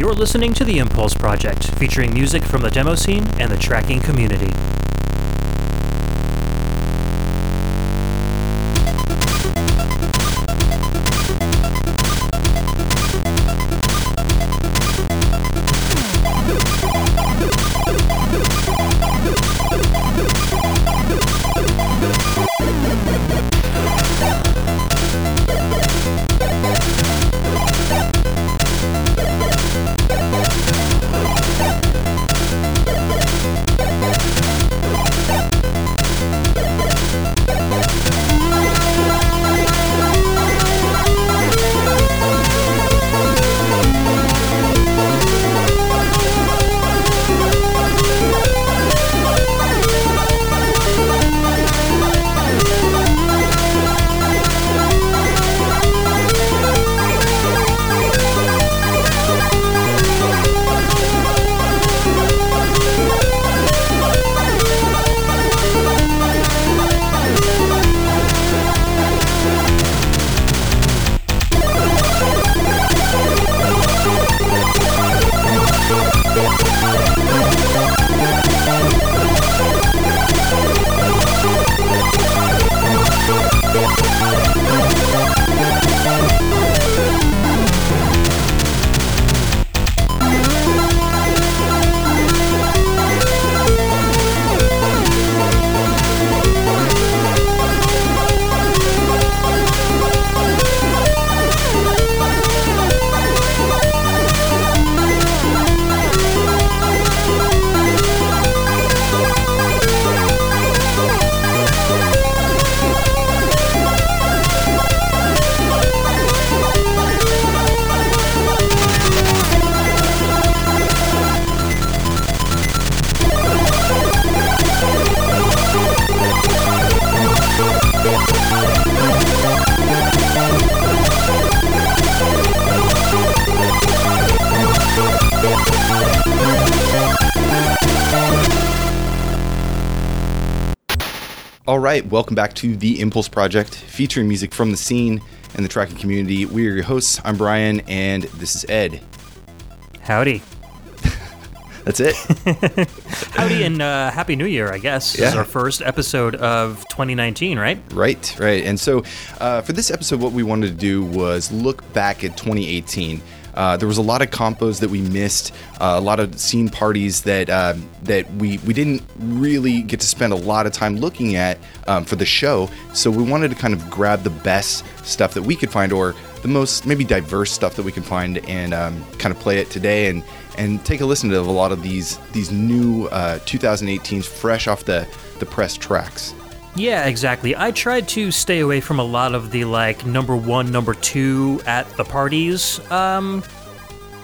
You're listening to The Impulse Project, featuring music from the demo scene and the tracking community. All right, welcome back to the Impulse Project, featuring music from the scene and the tracking community. We are your hosts. I'm Brian, and this is Ed. Howdy. That's it. Howdy and uh, Happy New Year, I guess. This is Yeah. our first episode of 2019, right? right, right. And so, uh, for this episode, what we wanted to do was look back at 2018. Uh, there was a lot of compos that we missed, uh, a lot of scene parties that um, that we we didn't really get to spend a lot of time looking at um, for the show. So we wanted to kind of grab the best stuff that we could find, or the most maybe diverse stuff that we can find, and um, kind of play it today and and take a listen to a lot of these these new uh, 2018s, fresh off the the press tracks. Yeah, exactly. I tried to stay away from a lot of the like number one, number two at the parties um,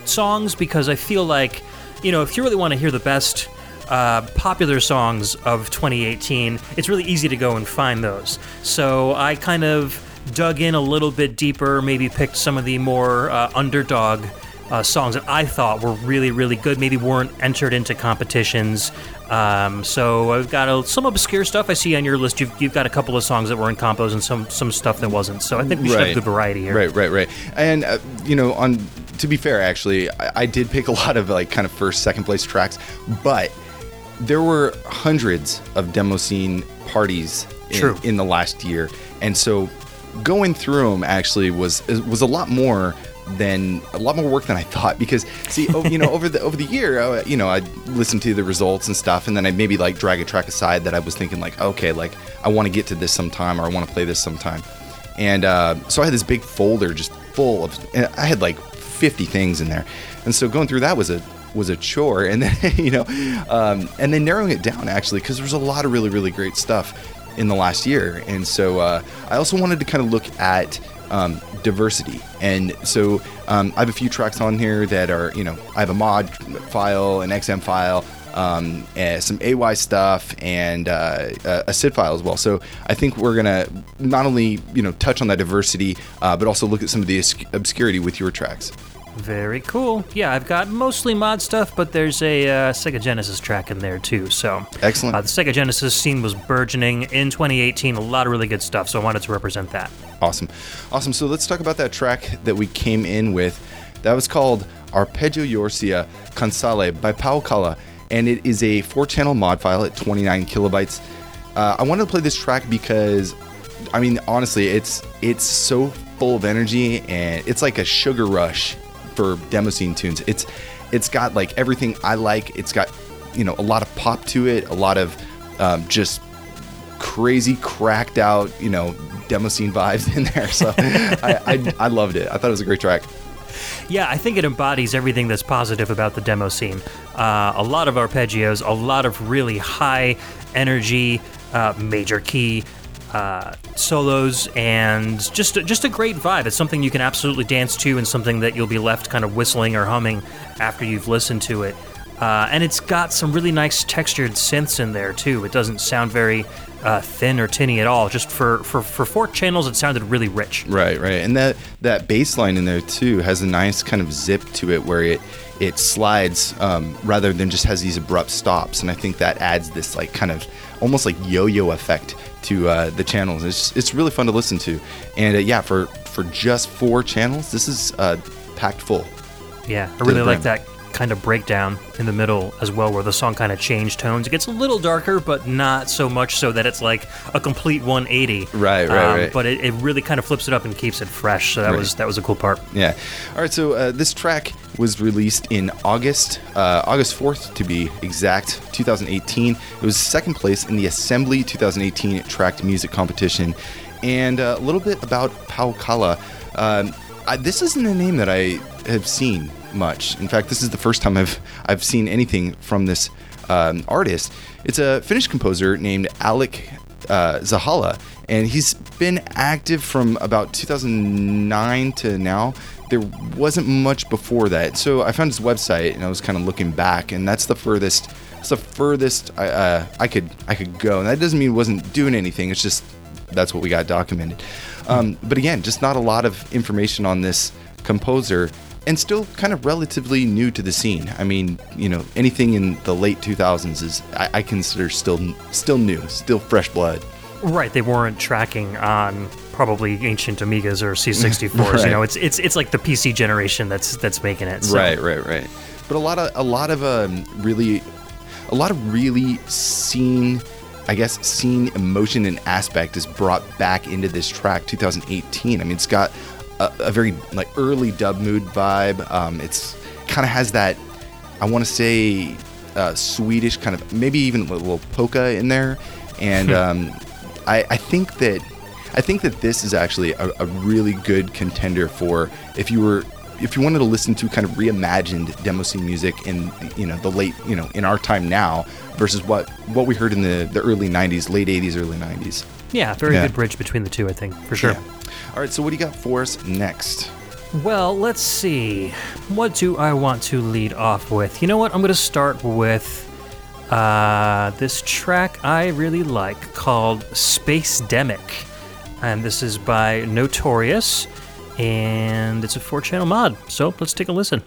songs because I feel like, you know, if you really want to hear the best uh, popular songs of 2018, it's really easy to go and find those. So I kind of dug in a little bit deeper, maybe picked some of the more uh, underdog uh, songs that I thought were really, really good, maybe weren't entered into competitions. Um, so I've got a, some obscure stuff I see on your list. You've, you've got a couple of songs that were in compos and some some stuff that wasn't. So I think we should have good variety here. Right, right, right. And uh, you know, on to be fair, actually, I, I did pick a lot of like kind of first, second place tracks, but there were hundreds of demo scene parties in, in the last year, and so going through them actually was was a lot more than a lot more work than I thought because see oh, you know over the over the year uh, you know I listened to the results and stuff and then I maybe like drag a track aside that I was thinking like okay like I want to get to this sometime or I want to play this sometime. And uh, so I had this big folder just full of and I had like 50 things in there. And so going through that was a was a chore and then you know um, and then narrowing it down actually because there's a lot of really really great stuff in the last year. And so uh, I also wanted to kind of look at um, diversity and so um, I have a few tracks on here that are you know I have a mod file an XM file um, eh, some AY stuff and uh, a SID file as well. So I think we're gonna not only you know touch on that diversity, uh, but also look at some of the obsc- obscurity with your tracks. Very cool. Yeah, I've got mostly mod stuff, but there's a uh, Sega Genesis track in there too. So Excellent. Uh, the Sega Genesis scene was burgeoning in 2018. A lot of really good stuff. So I wanted to represent that. Awesome, awesome. So let's talk about that track that we came in with. That was called Arpeggio Yorcia Cansale by Pau Kala, and it is a four-channel mod file at 29 kilobytes. Uh, I wanted to play this track because, I mean, honestly, it's it's so full of energy and it's like a sugar rush for demo scene tunes. It's it's got like everything I like. It's got you know a lot of pop to it, a lot of um, just crazy cracked out you know demo scene vibes in there. So I, I I loved it. I thought it was a great track. Yeah, I think it embodies everything that's positive about the demo scene. Uh, a lot of arpeggios, a lot of really high energy, uh, major key uh, solos, and just just a great vibe. It's something you can absolutely dance to, and something that you'll be left kind of whistling or humming after you've listened to it. Uh, and it's got some really nice textured synths in there too. It doesn't sound very uh, thin or tinny at all. Just for, for for four channels, it sounded really rich. Right, right, and that that bass line in there too has a nice kind of zip to it where it it slides um, rather than just has these abrupt stops, and I think that adds this like kind of almost like yo-yo effect to uh, the channels. It's it's really fun to listen to, and uh, yeah, for for just four channels, this is uh, packed full. Yeah, I really like that kind of breakdown in the middle as well, where the song kind of changed tones. It gets a little darker, but not so much so that it's like a complete 180. Right, right, um, right. But it, it really kind of flips it up and keeps it fresh. So that Right. was that was a cool part. Yeah. All right. So uh, this track was released in August, uh, August 4th to be exact, 2018. It was second place in the Assembly 2018 Tracked Music Competition. And uh, a little bit about Pau Kala. Um, I, this isn't a name that I have seen much. In fact, this is the first time I've I've seen anything from this um, artist. It's a Finnish composer named Alec uh, Zahala, and he's been active from about 2009 to now. There wasn't much before that, so I found his website and I was kind of looking back, and that's the furthest. That's the furthest I, uh, I could I could go, and that doesn't mean he wasn't doing anything. It's just that's what we got documented. Um, but again, just not a lot of information on this composer, and still kind of relatively new to the scene. I mean, you know, anything in the late 2000s is I, I consider still still new, still fresh blood. Right, they weren't tracking on probably ancient Amigas or C64s. Right. You know, it's it's it's like the PC generation that's that's making it. So. Right, right, right. But a lot of a lot of um, really, a lot of really scene, I guess, scene emotion and aspect is brought back into this track, 2018. I mean, it's got a, a very like early dub mood vibe. Um, it's kind of has that, I want to say, uh, Swedish kind of maybe even a little polka in there, and um, I, I think that I think that this is actually a, a really good contender for if you were if you wanted to listen to kind of reimagined demo scene music in you know the late you know in our time now versus what what we heard in the the early 90s late 80s early 90s Yeah, very Yeah. good bridge between the two, I think, for sure. Yeah. all right so what do you got for us next Well, let's see. What do I want to lead off with? You know what? I'm going to start with uh, this track I really like called Space Demic. And this is by Notorious. And it's a four channel mod. So let's take a listen.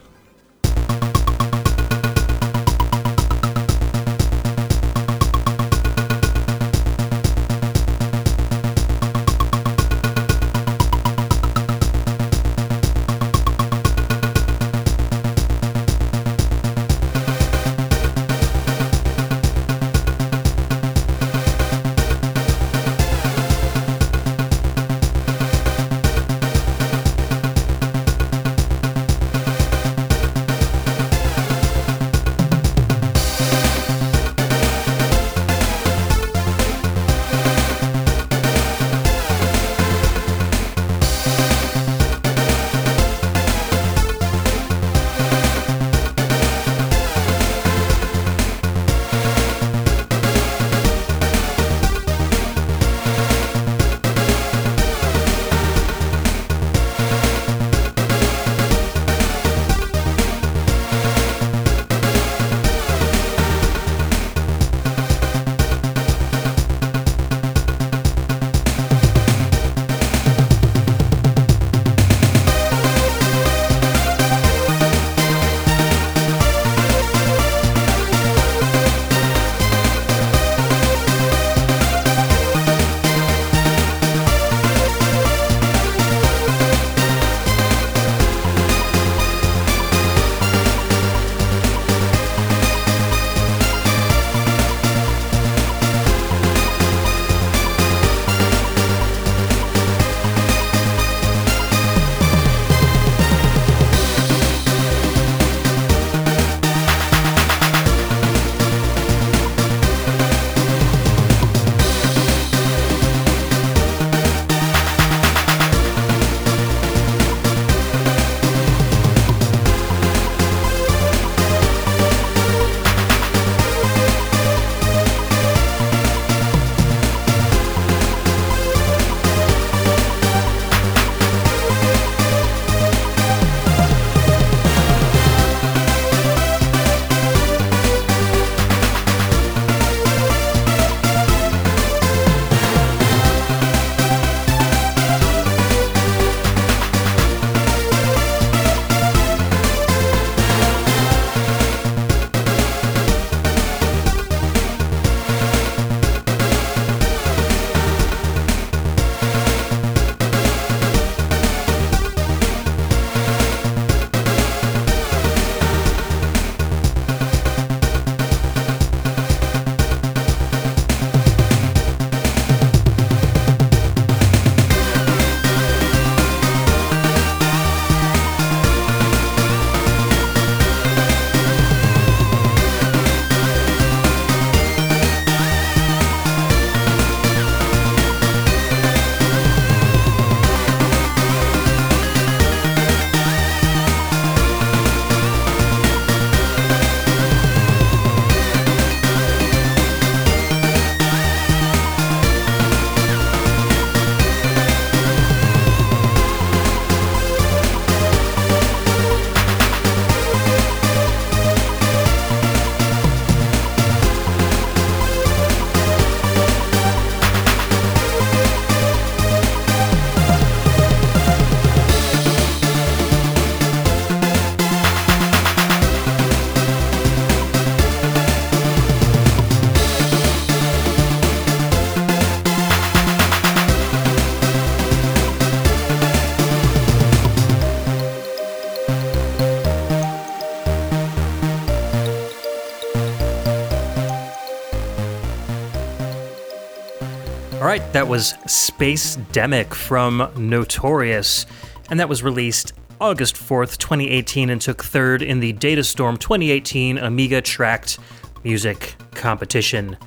Right, that was Space Demic from Notorious, and that was released August 4th, 2018, and took third in the Datastorm 2018 Amiga Tracked Music Competition.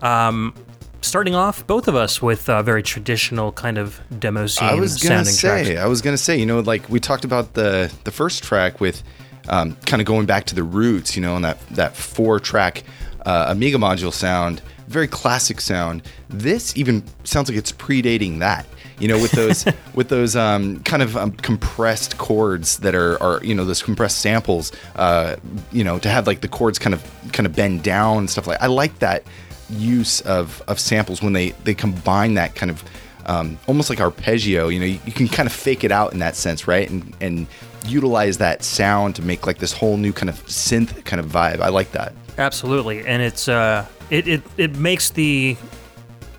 Um, starting off, both of us with a very traditional kind of demo scene I was gonna sounding say, tracks. I was gonna say, you know, like we talked about the the first track with um, kind of going back to the roots, you know, and that that four track uh, Amiga module sound, very classic sound. This even sounds like it's predating that. You know, with those with those um, kind of um, compressed chords that are, are you know those compressed samples. Uh, you know, to have like the chords kind of kind of bend down and stuff like. I like that use of of samples when they they combine that kind of um, almost like arpeggio. You know, you, you can kind of fake it out in that sense, right? And and utilize that sound to make like this whole new kind of synth kind of vibe. I like that. Absolutely, and it's uh, it it it makes the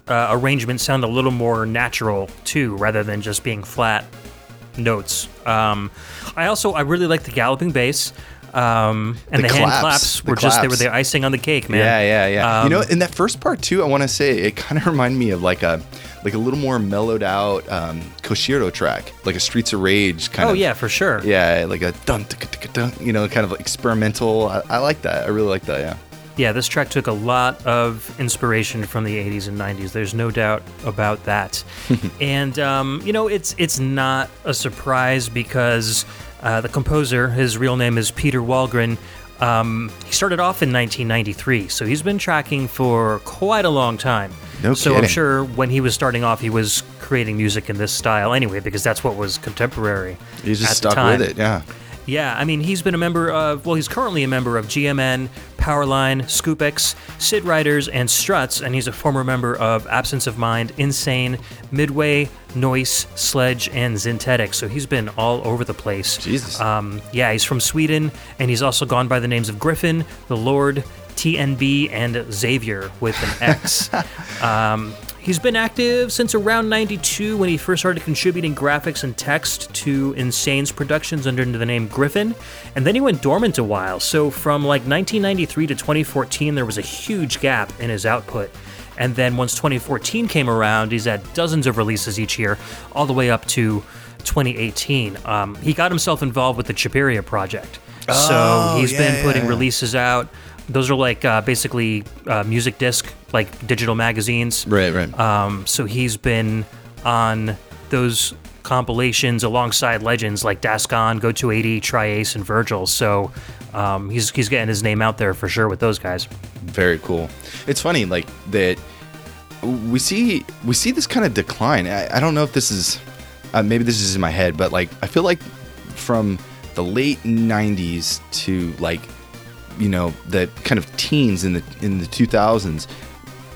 uh, arrangement sound a little more natural too, rather than just being flat notes. Um, I also I really like the galloping bass. Um, and The the, hand claps, claps the were just they were the icing on the cake, man. Yeah, yeah, yeah. you know, Um, in that first part too, I want to say it kind of reminded me of like a like a little more mellowed out um, Koshiro track, like a Streets of Rage kind Oh of. Oh yeah, for sure. Yeah, like a dun, dun, you know, kind of experimental. I, I like that. I really like that. Yeah. Yeah, this track took a lot of inspiration from the 80s and 90s. There's no doubt about that. and um, you know, it's it's not a surprise because uh, the composer, his real name is Peter Walgren. Um, he started off in 1993, so he's been tracking for quite a long time. No so I'm sure when he was starting off, he was creating music in this style anyway, because that's what was contemporary. You just stuck with it. Yeah. Yeah, I mean, he's been a member of, well, he's currently a member of GMN, Powerline, Scoopex, Sid Riders, and Struts, and he's a former member of Absence of Mind, Insane, Midway, Noise, Sledge, and Zintetic. So he's been all over the place. Jesus. Um, yeah, he's from Sweden, and he's also gone by the names of Griffin, The Lord, TNB, and Xavier with an X. um, he's been active since around 92 when he first started contributing graphics and text to Insane's productions under the name Griffin, and then he went dormant a while. So from like 1993 to 2014, there was a huge gap in his output. And then once 2014 came around, he's had dozens of releases each year, all the way up to 2018. Um, he got himself involved with the Chapiria project. Oh, so he's yeah, been putting yeah. releases out. Those are like uh, basically uh, music disc, like digital magazines. Right. Right. Um, so he's been on those compilations alongside legends like Dascon, Goto80, Triace, and Virgil. So um, he's he's getting his name out there for sure with those guys. Very cool. It's funny, like that. We see we see this kind of decline. I, I don't know if this is uh, maybe this is in my head, but like I feel like from the late '90s to like you know the kind of teens in the in the 2000s,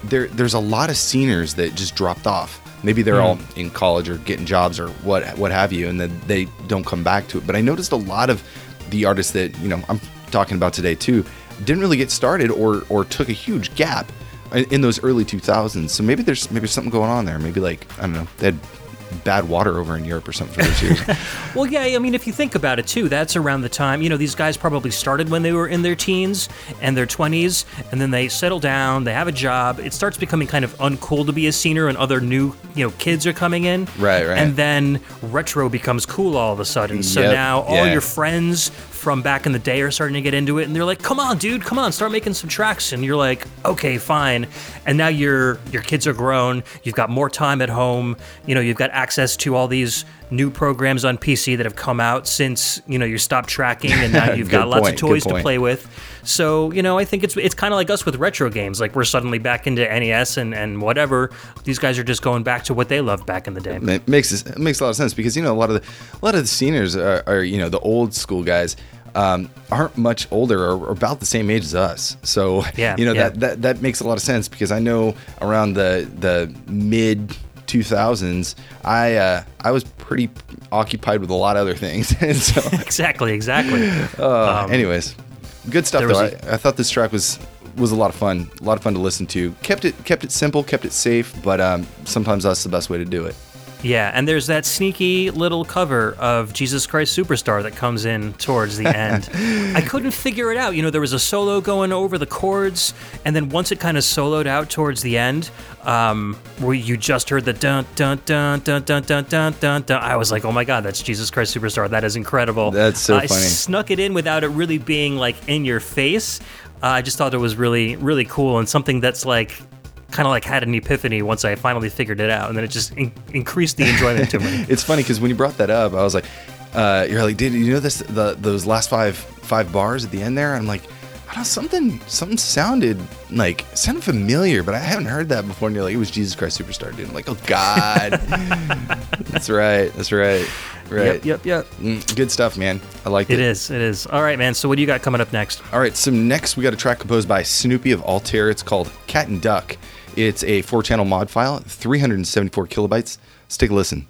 there there's a lot of sceners that just dropped off. Maybe they're all hmm. in college or getting jobs or what what have you, and then they don't come back to it. But I noticed a lot of the artists that you know I'm talking about today too didn't really get started or or took a huge gap in, in those early 2000s. So maybe there's maybe something going on there. Maybe like I don't know, they had bad water over in Europe or something for those years. Well, yeah, I mean, if you think about it too, that's around the time, you know, these guys probably started when they were in their teens and their 20s, and then they settle down, they have a job. It starts becoming kind of uncool to be a scener, and other new, you know, kids are coming in. Right, right. And then retro becomes cool all of a sudden. So Yep, now all yeah. your friends from back in the day are starting to get into it, and they're like, come on, dude, come on, start making some tracks. And you're like, okay, fine. And now your your kids are grown, you've got more time at home, you know, you've got access to all these new programs on PC that have come out since you know you stopped tracking, and now you've got Good lots of toys to play with. So you know, I think it's it's kind of like us with retro games. Like we're suddenly back into NES and and whatever. These guys are just going back to what they loved back in the day. it makes it makes a lot of sense because you know a lot of the a lot of the sceners are, are you know the old school guys um, aren't much older or, or about the same age as us. So Yeah, you know yeah. that, that that makes a lot of sense because I know around the the mid 2000s I uh, I was pretty occupied with a lot of other things and so Exactly, exactly. uh, anyways good stuff Um, though was I, I thought this track was was a lot of fun a lot of fun to listen to kept it kept it simple kept it safe but um, sometimes that's the best way to do it Yeah, and there's that sneaky little cover of Jesus Christ Superstar that comes in towards the end. I couldn't figure it out. You know, there was a solo going over the chords, and then once it kind of soloed out towards the end, um, where you just heard the dun dun dun dun dun dun dun dun dun, I was like, oh my god, that's Jesus Christ Superstar. That is incredible. That's so I funny. snuck it in without it really being like in your face. Uh, I just thought it was really, really cool and something that's like kind of like had an epiphany once I finally figured it out, and then it just in- increased the enjoyment to me. It's funny because when you brought that up, I was like, uh, "You're like, did you know this? The those last five five bars at the end there?" I'm like, I don't know, something something sounded like sounded familiar, but I haven't heard that before. And you're like, it was Jesus Christ Superstar, dude. I'm like, oh God, that's right, that's right, right. Yep, yep, yep. Mm, good stuff, man. I liked it. It is, it is. All right, man. So what do you got coming up next? All right, so next we got a track composed by Snoopy of Altair. It's called Cat and Duck. It's a four channel mod file, 374 kilobytes. Let's take a listen.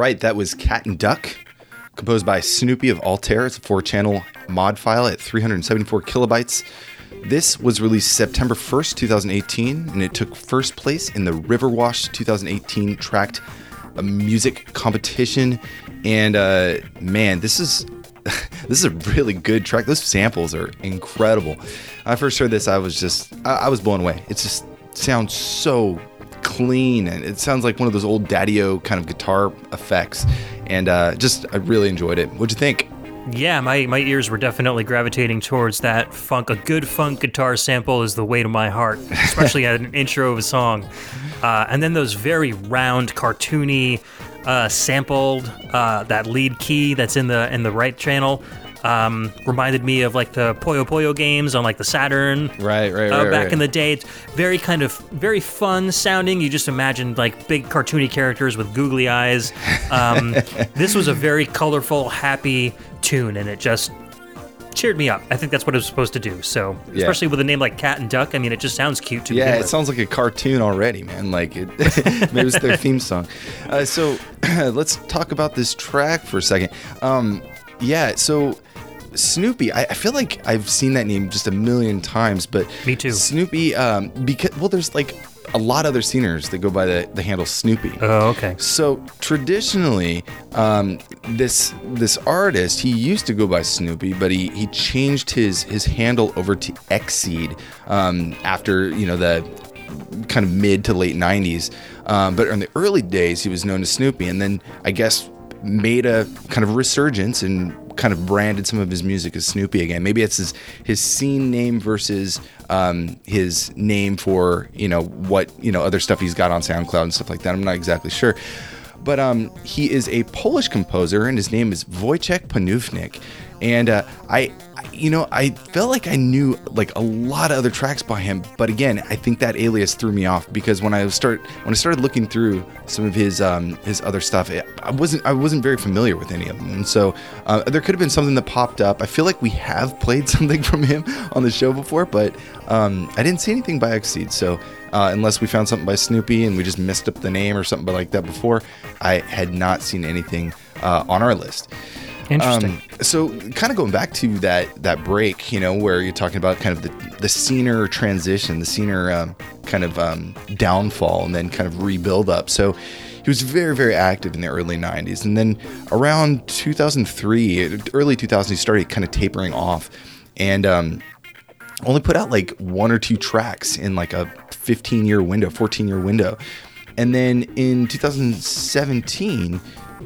Right, that was Cat and Duck, composed by Snoopy of Altair. It's a four channel mod file at 374 kilobytes. This was released September 1st, 2018, and it took first place in the Riverwash 2018 tracked uh, music competition. And uh, man, this is this is a really good track. Those samples are incredible. I first heard this, I was just I, I was blown away. It just sounds so clean and it sounds like one of those old daddy-o kind of guitar effects and uh, just i really enjoyed it what'd you think Yeah, my, my ears were definitely gravitating towards that funk. A good funk guitar sample is the way to my heart, especially at an intro of a song. Uh, and then those very round, cartoony, uh, sampled uh, that lead key that's in the in the right channel um, reminded me of like the Puyo Puyo games on like the Saturn. Right, right, uh, right, Back right. in the day, it's very kind of very fun sounding. You just imagined like big cartoony characters with googly eyes. Um, this was a very colorful, happy tune, and it just cheered me up. I think that's what it was supposed to do. So, Yeah. especially with a name like Cat and Duck, I mean, it just sounds cute to me. Yeah, it with. sounds like a cartoon already, man. Like it, maybe it's their theme song. Uh, so let's talk about this track for a second. Um, yeah, so Snoopy, I, I feel like I've seen that name just a million times, but Me too. Snoopy, um, because well, there's like a lot of other singers that go by the, the handle Snoopy. Oh, okay. So traditionally, um, this this artist he used to go by Snoopy, but he he changed his his handle over to Exceed um, after you know the kind of mid to late 90s. Um, but in the early days, he was known as Snoopy, and then I guess made a kind of resurgence and kind of branded some of his music as Snoopy again. Maybe it's his his scene name versus um, his name for you know what you know other stuff he's got on SoundCloud and stuff like that. I'm not exactly sure. But um, he is a Polish composer, and his name is Wojciech Panufnik. And uh, I, I- you know, I felt like I knew like a lot of other tracks by him, but again, I think that alias threw me off because when I start when I started looking through some of his um, his other stuff, it, I wasn't I wasn't very familiar with any of them, and so uh, there could have been something that popped up. I feel like we have played something from him on the show before, but um, I didn't see anything by Exceed, so. Uh, unless we found something by Snoopy and we just messed up the name or something like that before, I had not seen anything uh, on our list. Interesting. Um, so, kind of going back to that that break, you know, where you're talking about kind of the the scener transition, the scener um, kind of um, downfall, and then kind of rebuild up. So, he was very very active in the early 90s, and then around 2003, early 2000s, he started kind of tapering off, and um, only put out like one or two tracks in like a 15 year window, 14 year window. And then in 2017,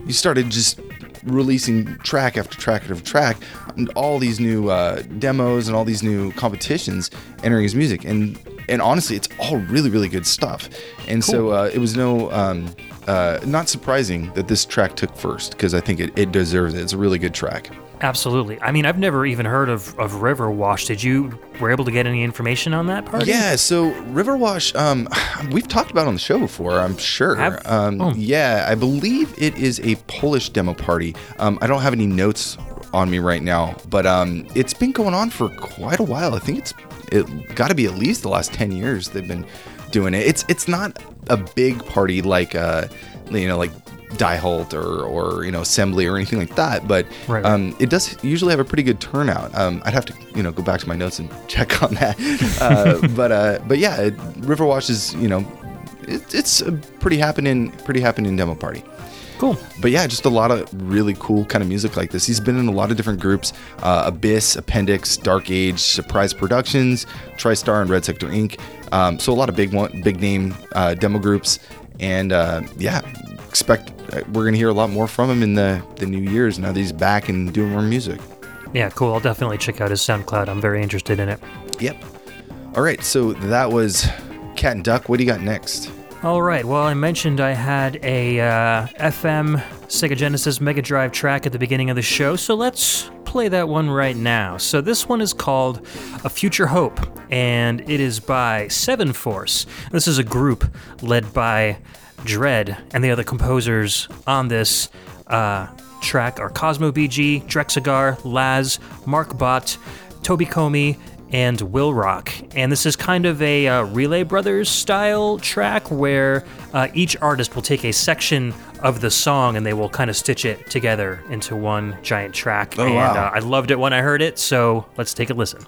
you started just releasing track after track after track, and all these new uh, demos and all these new competitions entering his music. And and honestly, it's all really really good stuff. And so uh, it was no um, uh, not surprising that this track took first because I think it, it deserves it. It's a really good track. Absolutely. I mean, I've never even heard of, of Riverwash. Did you were able to get any information on that part? Yeah, so Riverwash, um, we've talked about on the show before, I'm sure. Um, oh. Yeah, I believe it is a Polish demo party. Um, I don't have any notes on me right now, but um, it's been going on for quite a while. I think it's it got to be at least the last ten years they've been doing it. It's it's not a big party like uh, you know like Die Halt or or you know Assembly or anything like that, but Right, right. um, it does usually have a pretty good turnout. Um, I'd have to, you know, go back to my notes and check on that. Uh, but uh, but yeah, it, Riverwash is, you know, it, it's a pretty happening, pretty happening demo party. Cool. But yeah, just a lot of really cool kind of music like this. He's been in a lot of different groups: uh, Abyss, Appendix, Dark Age, Surprise Productions, TriStar, and Red Sector Inc. Um, so a lot of big one, big name uh, demo groups, and uh, yeah, expect uh, we're gonna hear a lot more from him in the the new years now that he's back and doing more music. Yeah, cool. I'll definitely check out his SoundCloud. I'm very interested in it. Yep. All right, so that was Cat and Duck. What do you got next? All right. Well, I mentioned I had a uh, FM Sega Genesis Mega Drive track at the beginning of the show, so let's play that one right now. So this one is called A Future Hope, and it is by Seven Force. This is a group led by Dread, and the other composers on this uh, track are Cosmo BG, Drexigar, Laz, Mark Bott, Toby Comey, and Will Rock. And this is kind of a uh, Relay Brothers style track where uh, each artist will take a section of the song and they will kind of stitch it together into one giant track. Oh, and wow. uh, I loved it when I heard it, so let's take a listen.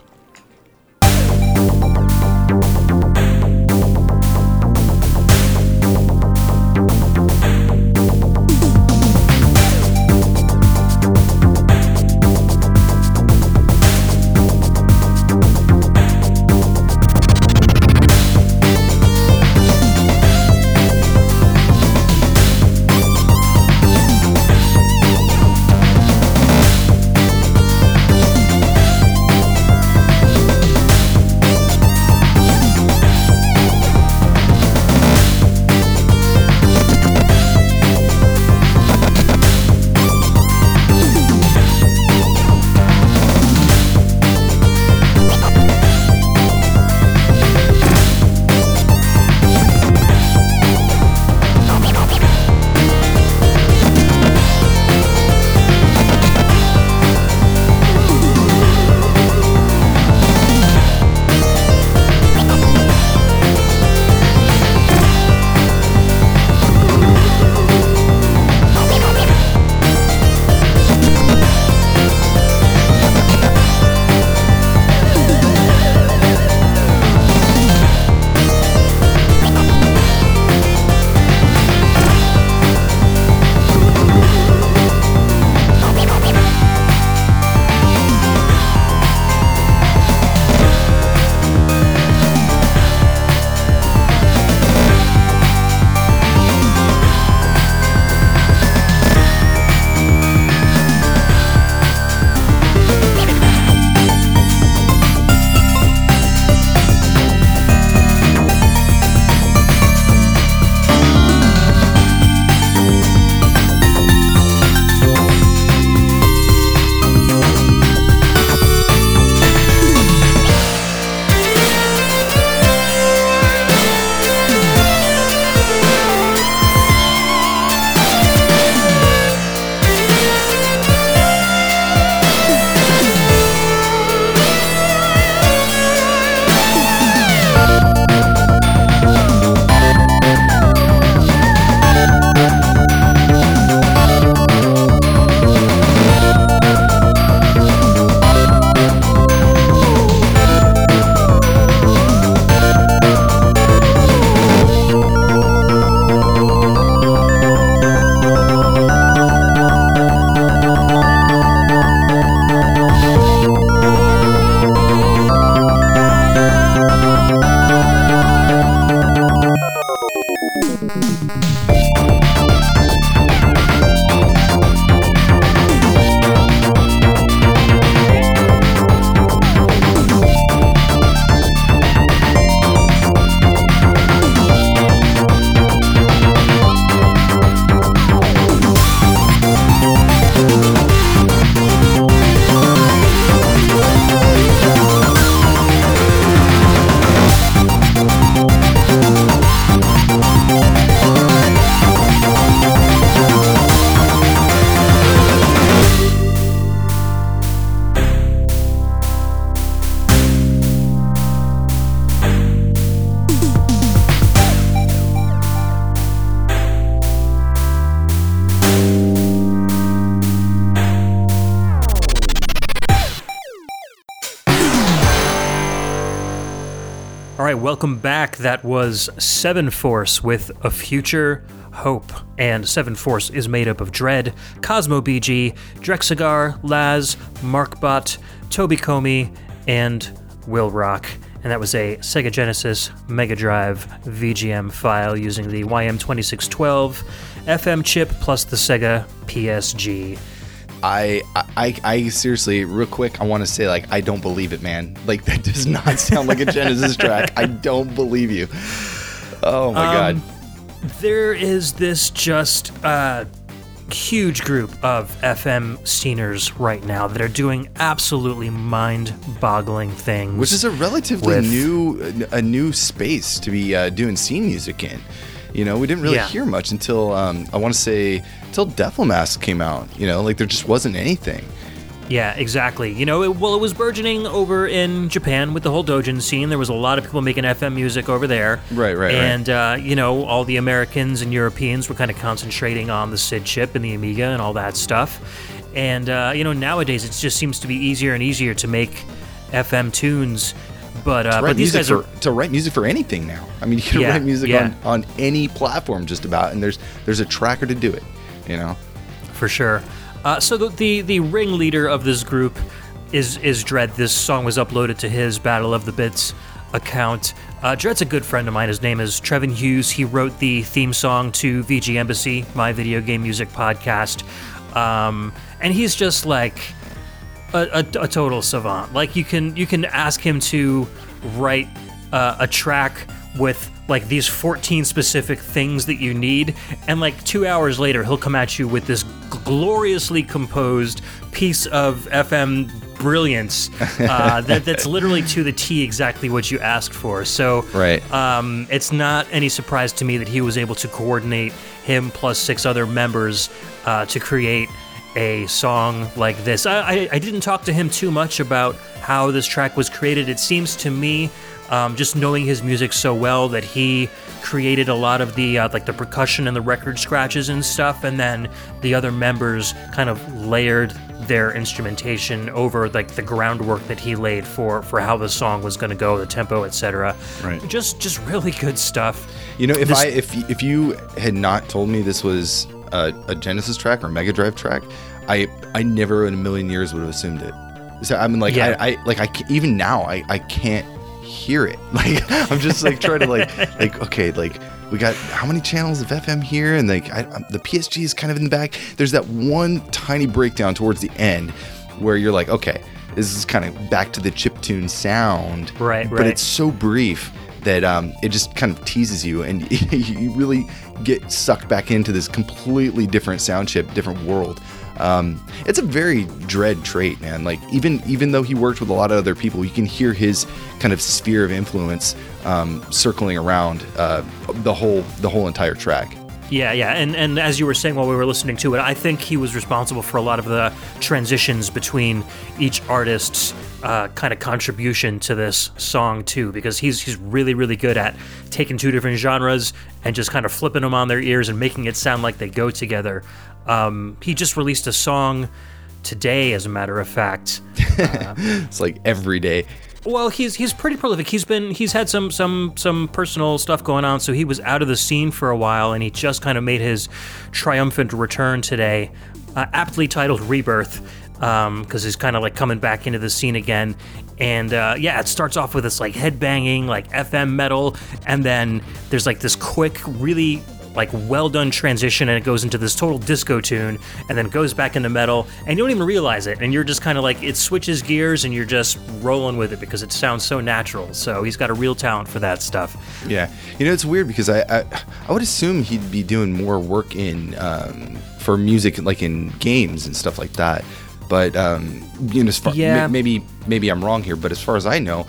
Right, welcome back. That was Seven Force with A Future Hope. And Seven Force is made up of Dread, Cosmo BG, Drexigar, Laz, Markbot, Toby Comey, and Will Rock. And that was a Sega Genesis Mega Drive VGM file using the YM2612 FM chip plus the Sega PSG. I, I, I seriously, real quick, I want to say like I don't believe it, man. Like that does not sound like a Genesis track. I don't believe you. Oh my um, god. There is this just uh, huge group of FM sceners right now that are doing absolutely mind-boggling things. Which is a relatively with, new, a new space to be uh, doing scene music in. You know, we didn't really yeah. hear much until um, I want to say until DefleMask came out. You know, like there just wasn't anything. Yeah, exactly. You know, it, well, it was burgeoning over in Japan with the whole Dojin scene. There was a lot of people making FM music over there. Right, right, and, right. uh, you know, all the Americans and Europeans were kind of concentrating on the SID chip and the Amiga and all that stuff. And, uh, you know, nowadays it just seems to be easier and easier to make FM tunes. But, uh, but these guys for, are to write music for anything now. I mean, you can yeah, write music yeah. on, on any platform just about, and there's there's a tracker to do it. You know, for sure. Uh, so the, the the ringleader of this group is is Dread. This song was uploaded to his Battle of the Bits account. Uh, Dread's a good friend of mine. His name is Trevin Hughes. He wrote the theme song to VGMbassy, my video game music podcast. Um, and he's just like a, a, a, total savant. Like you can you can ask him to write uh, a track with like these 14 specific things that you need and like two hours later he'll come at you with this gloriously composed piece of fm brilliance uh, that, that's literally to the t exactly what you asked for so right um, it's not any surprise to me that he was able to coordinate him plus six other members uh, to create a song like this I, I, I didn't talk to him too much about how this track was created it seems to me um, just knowing his music so well that he created a lot of the uh, like the percussion and the record scratches and stuff, and then the other members kind of layered their instrumentation over like the groundwork that he laid for for how the song was going to go, the tempo, etc. Right. Just just really good stuff. You know, if this, I if if you had not told me this was a, a Genesis track or Mega Drive track, I I never in a million years would have assumed it. So I mean, like yeah. I, I like I even now I I can't hear it. Like I'm just like trying to like like okay like we got how many channels of FM here and like I, um, the PSG is kind of in the back. There's that one tiny breakdown towards the end where you're like okay this is kind of back to the chip tune sound. Right, But it's so brief that um, it just kind of teases you and you really get sucked back into this completely different sound chip, different world. Um, it's a very dread trait, man. Like even even though he worked with a lot of other people, you can hear his kind of sphere of influence um, circling around uh, the whole the whole entire track. Yeah, yeah, and and as you were saying while we were listening to it, I think he was responsible for a lot of the transitions between each artist's uh, kind of contribution to this song too, because he's he's really really good at taking two different genres and just kind of flipping them on their ears and making it sound like they go together. Um, he just released a song today, as a matter of fact. Uh, it's like every day. Well, he's he's pretty prolific. He's been he's had some some some personal stuff going on, so he was out of the scene for a while, and he just kind of made his triumphant return today, uh, aptly titled "Rebirth," because um, he's kind of like coming back into the scene again. And uh, yeah, it starts off with this like headbanging, like FM metal, and then there's like this quick, really like well done transition and it goes into this total disco tune and then goes back into metal and you don't even realize it and you're just kind of like it switches gears and you're just rolling with it because it sounds so natural so he's got a real talent for that stuff yeah you know it's weird because i i, I would assume he'd be doing more work in um, for music like in games and stuff like that but um, you know, far, yeah. maybe maybe I'm wrong here, but as far as I know,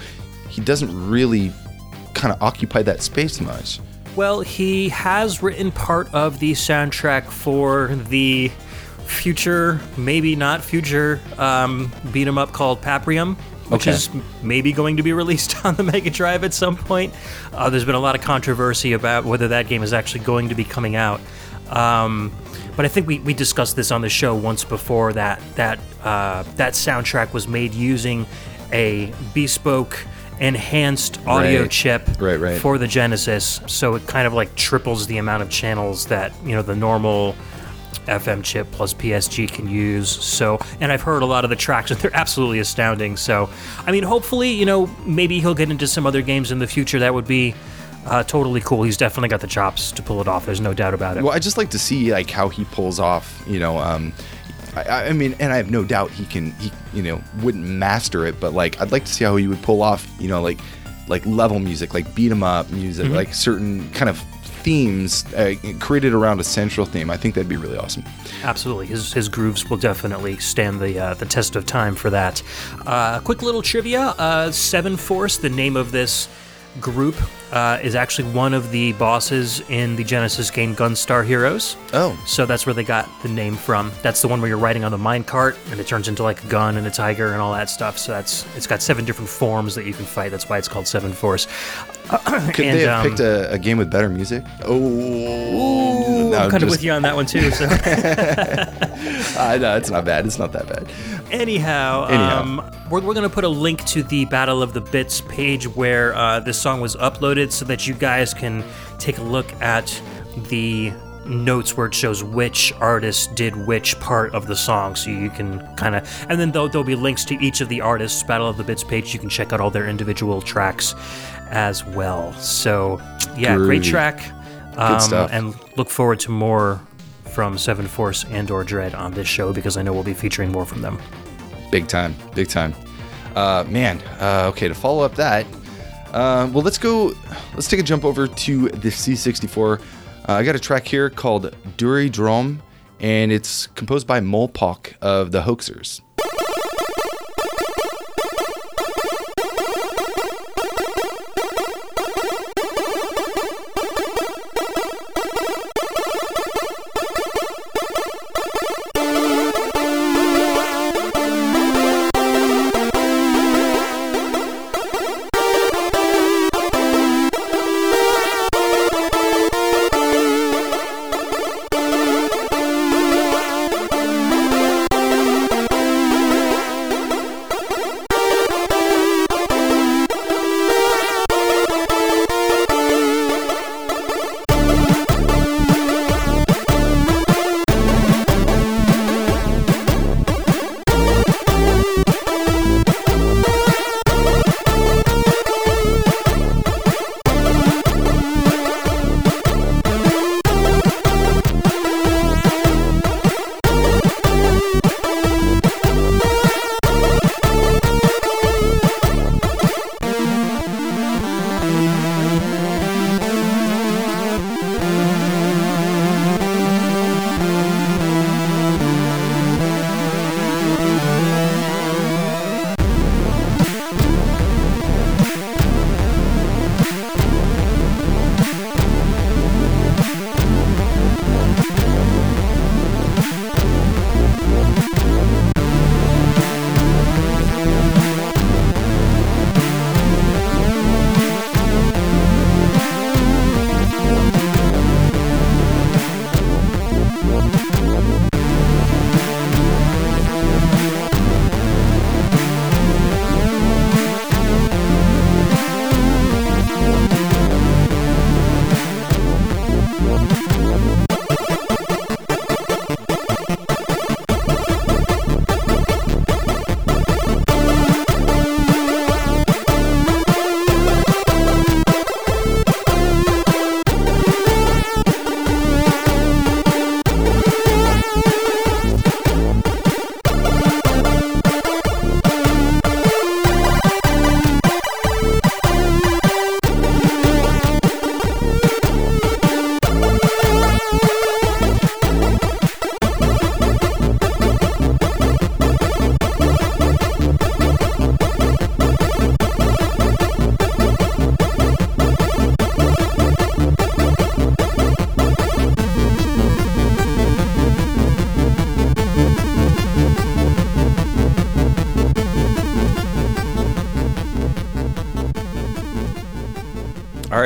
he doesn't really kind of occupy that space much. Well, he has written part of the soundtrack for the future, maybe not future, um, beat 'em up called Paprium, which okay. is maybe going to be released on the Mega Drive at some point. Uh, there's been a lot of controversy about whether that game is actually going to be coming out. Um, but I think we, we discussed this on the show once before that that uh, that soundtrack was made using a bespoke enhanced audio Right. chip Right, right. for the Genesis, so it kind of like triples the amount of channels that you know the normal FM chip plus PSG can use. So, and I've heard a lot of the tracks, and they're absolutely astounding. So, I mean, hopefully, you know, maybe he'll get into some other games in the future. That would be uh, totally cool. He's definitely got the chops to pull it off. There's no doubt about it. Well, I just like to see like how he pulls off. You know, um, I, I mean, and I have no doubt he can. He you know wouldn't master it, but like I'd like to see how he would pull off. You know, like like level music, like beat 'em up music, like certain kind of themes uh, created around a central theme. I think that'd be really awesome. Absolutely, his his grooves will definitely stand the uh, the test of time for that. Uh, quick little trivia: uh, Seven Force, the name of this group, uh, is actually one of the bosses in the Genesis game Gunstar Heroes. Oh. so that's where they got the name from. That's the one where you're riding on the minecart and it turns into like a gun and a tiger and all that stuff. So that's it's got seven different forms that you can fight. That's why it's called Seven Force. Could And, they have um, picked a, a game with better music? Oh, no, I'm kind of with you on that one too. So. I know it's not bad. It's not that bad. Anyhow, Anyhow. Um, we're, we're going to put a link to the Battle of the Bits page where uh, this song was uploaded so that you guys can take a look at the notes where it shows which artist did which part of the song. So you can kind of and then there'll, there'll be links to each of the artists battle of the bits page. You can check out all their individual tracks as well. So yeah great track. Um, stuff. and look forward to more from Seven Force and or Dread on this show because I know we'll be featuring more from them. Big time, big time. Uh, man, uh, okay, to follow up that, uh, well, let's go, let's take a jump over to the C64. Uh, I got a track here called Duri Drum, and it's composed by Molpok of the Hoaxers.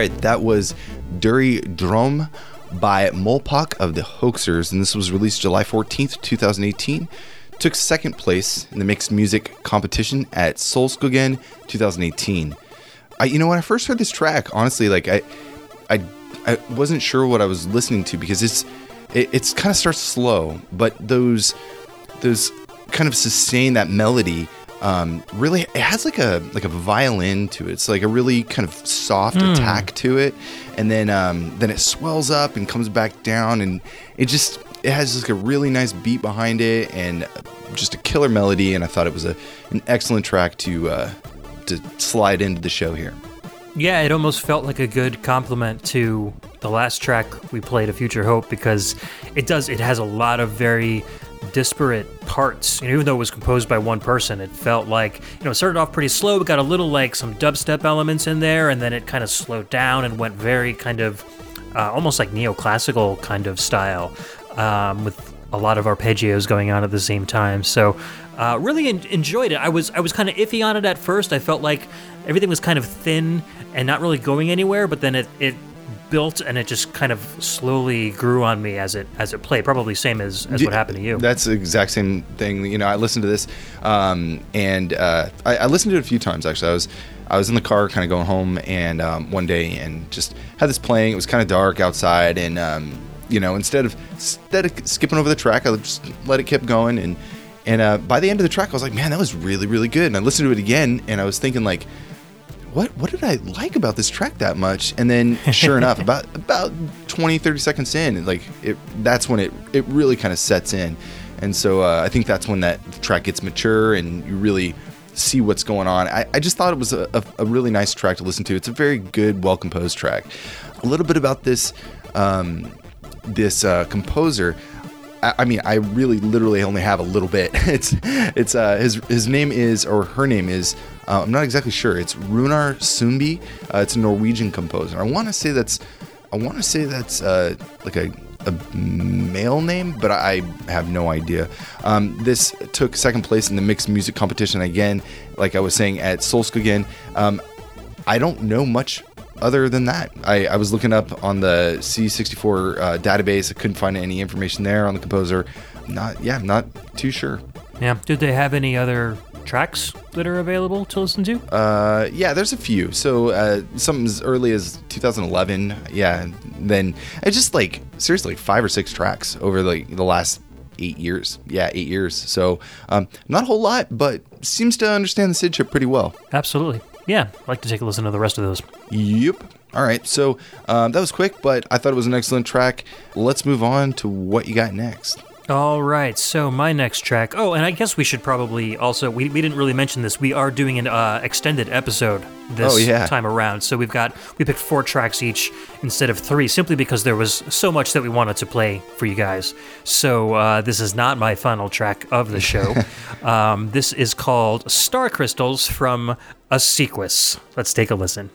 Right, that was Duri Drum by Molpok of the Hoaxers, and this was released July 14th, 2018. Took second place in the mixed music competition at Solskogen 2018. I, you know, when I first heard this track, honestly, like I, I, I wasn't sure what I was listening to because it's, it, it's kind of starts slow, but those, those kind of sustain that melody. Um, really, it has like a like a violin to it. It's like a really kind of soft attack to it, and then um, then it swells up and comes back down, and it just it has like a really nice beat behind it, and just a killer melody. And I thought it was a an excellent track to uh, to slide into the show here. Yeah, it almost felt like a good compliment to the last track we played, "A Future Hope," because it does. It has a lot of very disparate parts. You know, even though it was composed by one person, it felt like you know it started off pretty slow. It got a little like some dubstep elements in there, and then it kind of slowed down and went very kind of uh, almost like neoclassical kind of style um, with a lot of arpeggios going on at the same time. So uh, really en- enjoyed it. I was I was kind of iffy on it at first. I felt like everything was kind of thin and not really going anywhere, but then it it built and it just kind of slowly grew on me as it as it played. Probably same as, as what happened to you. That's the exact same thing. You know, I listened to this, um, and uh, I, I listened to it a few times actually. I was I was in the car, kind of going home, and um, one day, and just had this playing. It was kind of dark outside, and um, you know, instead of instead of skipping over the track, I just let it keep going, and and uh, by the end of the track, I was like, man, that was really really good. And I listened to it again, and I was thinking like what what did I like about this track that much? And then sure enough, about about 20 30 seconds in, like it that's when it it really kind of sets in. And so uh, I think that's when that track gets mature and you really see what's going on. I, I just thought it was a, a, a really nice track to listen to. It's a very good, well composed track. A little bit about this um, this uh, composer. I, mean, I really, literally only have a little bit. It's, it's uh, his his name is or her name is. Uh, I'm not exactly sure. It's Runar Sundby. Uh, it's a Norwegian composer. I want to say that's. I want to say that's uh, like a, a male name, but I have no idea. Um, this took second place in the mixed music competition again. Like I was saying at Solskogen. Um, I don't know much other than that. I, I was looking up on the C64 uh, database. I couldn't find any information there on the composer. Not, yeah, I'm not too sure. Yeah. Did they have any other tracks that are available to listen to? Uh, yeah, there's a few. So uh, something as early as 2011. Yeah, then it's just like seriously five or six tracks over like the last eight years. Yeah, eight years. So um, not a whole lot, but seems to understand the SID chip pretty well. Absolutely. Yeah. I'd like to take a listen to the rest of those. Yep. All right. So um, that was quick, but I thought it was an excellent track. Let's move on to what you got next. All right, so my next track. Oh, and I guess we should probably also we, we didn't really mention this. We are doing an uh, extended episode this Oh, yeah. time around. So we've got we picked four tracks each instead of three, simply because there was so much that we wanted to play for you guys. So uh, this is not my final track of the show. um, this is called Star Crystals from a Sequus. Let's take a listen.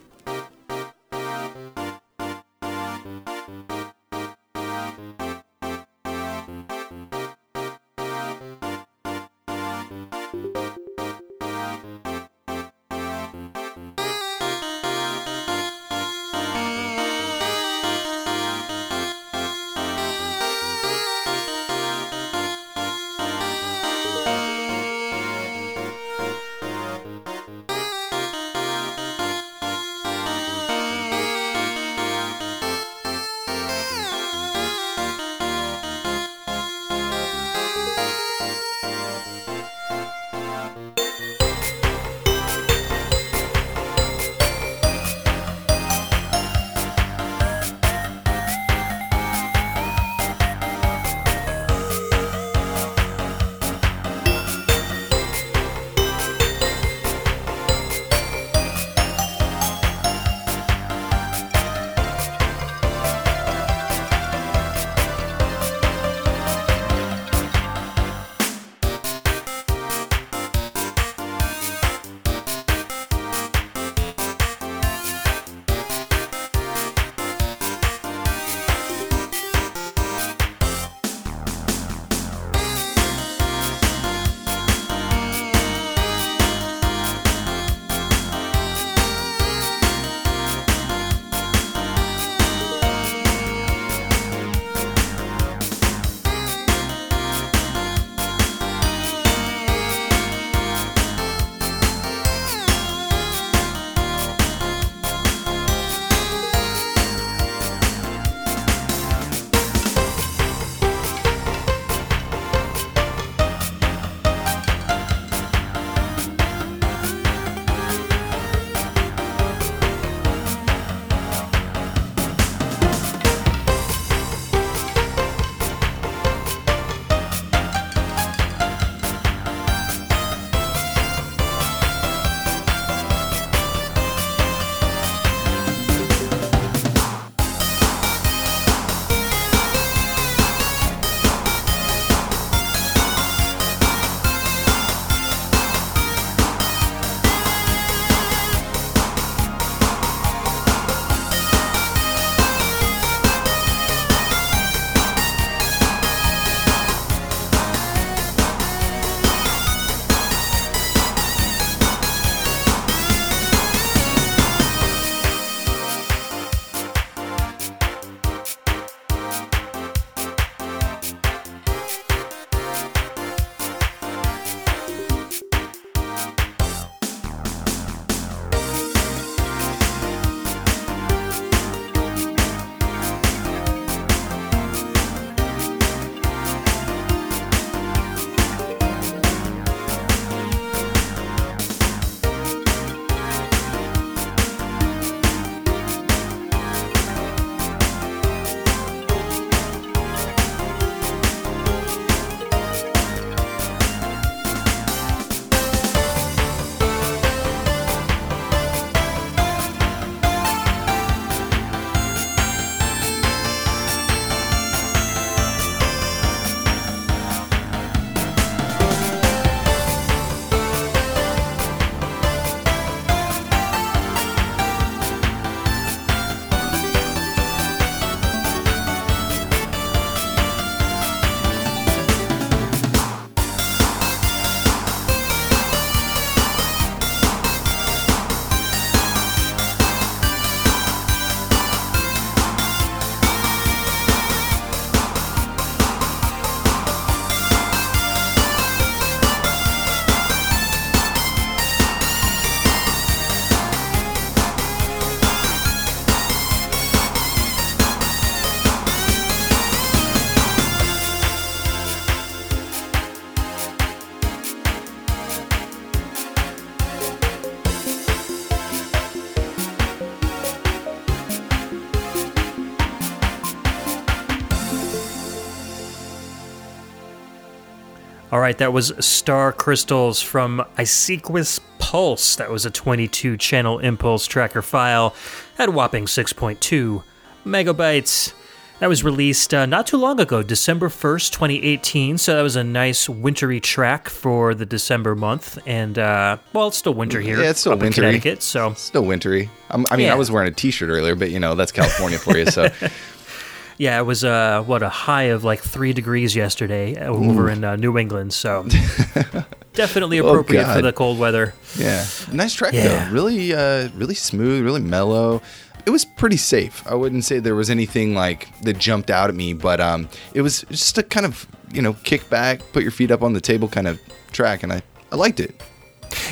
Right, that was Star Crystals from Isequis Pulse. That was a 22 channel impulse tracker file at whopping 6.2 megabytes. That was released uh, not too long ago, December 1st, 2018. So that was a nice wintry track for the December month. And, uh, well, it's still winter here. Yeah, it's still up in. Connecticut, so. Still wintry. I'm, I mean, Yeah. I was wearing a t-shirt earlier, but you know that's California for you. So Yeah, it was uh, what a high of like three degrees yesterday uh, over in uh, New England. So definitely appropriate for Oh, God. the cold weather. yeah, nice track Yeah. though. Really, uh, really smooth, really mellow. It was pretty safe. I wouldn't say there was anything like that jumped out at me, but um, it was just a kind of you know kick back, put your feet up on the table kind of track, and I I liked it.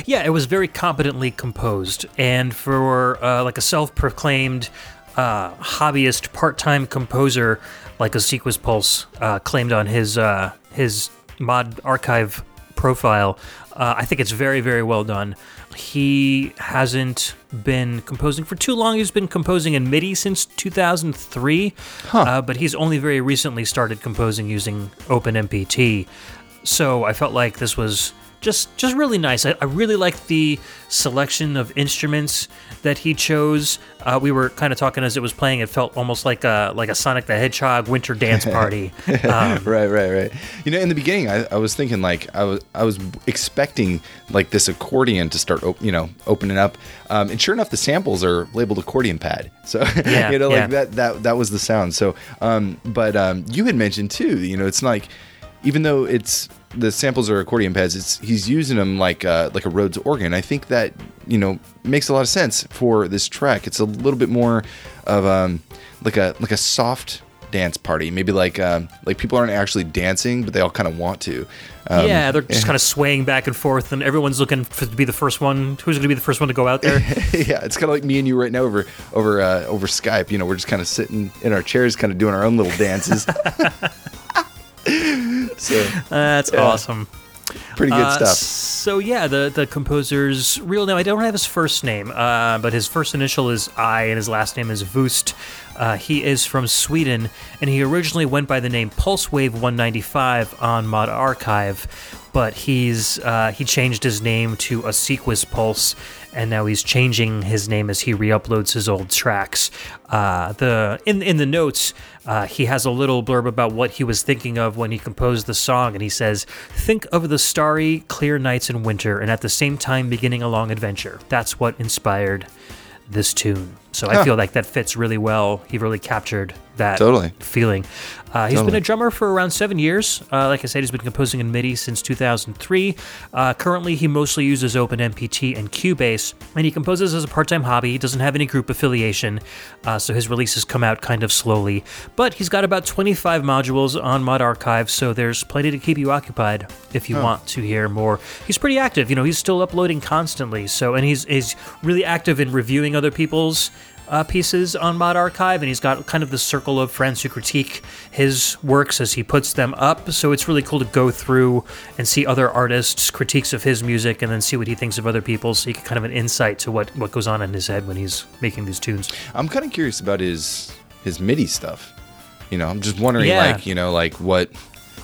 Yeah, it was very competently composed, and for uh, like a self-proclaimed uh, hobbyist part-time composer like a Sequus Pulse uh, claimed on his uh, his mod archive profile, uh, I think it's very very well done. He hasn't been composing for too long. He's been composing in MIDI since 2003, uh, but he's only very recently started composing using OpenMPT. So I felt like this was just just really nice. I, I really like the selection of instruments that he chose. Uh, we were kind of talking as it was playing. It felt almost like a like a Sonic the Hedgehog winter dance party. Um, right, right, right. You know, in the beginning, I, I was thinking like I was I was expecting like this accordion to start, op- you know, opening up, um, and sure enough, the samples are labeled accordion pad. So Yeah, you know, yeah. like that that that was the sound. So, um, but um, you had mentioned too, you know, it's like even though it's the samples are accordion pads, it's he's using them like uh, like a Rhodes organ. I think that you know makes a lot of sense for this track. It's a little bit more of um, like a like a soft dance party. Maybe like um, like people aren't actually dancing, but they all kind of want to. Um, yeah, they're just kind of swaying back and forth, and everyone's looking for, to be the first one. Who's going to be the first one to go out there? yeah, it's kind of like me and you right now over over uh, over Skype. You know, we're just kind of sitting in our chairs, kind of doing our own little dances. so That's awesome. pretty good Uh, stuff. So yeah, the the composer's real name I don't have his first name, uh, but his first initial is I, and his last name is Vust. Uh, he is from Sweden, and he originally went by the name Pulsewave 195 on Mod Archive, but he's uh, he changed his name to a Sequus Pulse, and now he's changing his name as he re-uploads his old tracks. Uh, the in in the notes, uh, he has a little blurb about what he was thinking of when he composed the song, and he says, "Think of the starry, clear nights in winter, and at the same time beginning a long adventure. That's what inspired this tune." So I feel like that fits really well. He really captured that Totally. feeling. Uh, he's been a drummer for around seven years. Uh, like I said, he's been composing in MIDI since 2003. Uh, currently, he mostly uses OpenMPT and Cubase, and he composes as a part-time hobby. He doesn't have any group affiliation, uh, so his releases come out kind of slowly. But he's got about 25 modules on Mod Archive, so there's plenty to keep you occupied if you want to hear more. He's pretty active. You know, he's still uploading constantly. So, and he's he's really active in reviewing other people's uh, pieces on Mod Archive, and he's got kind of the circle of friends who critique his works as he puts them up. So it's really cool to go through and see other artists' critiques of his music, and then see what he thinks of other people's. So you get kind of an insight to what what goes on in his head when he's making these tunes. I'm kind of curious about his his MIDI stuff. You know, I'm just wondering, Yeah. like, you know, like what,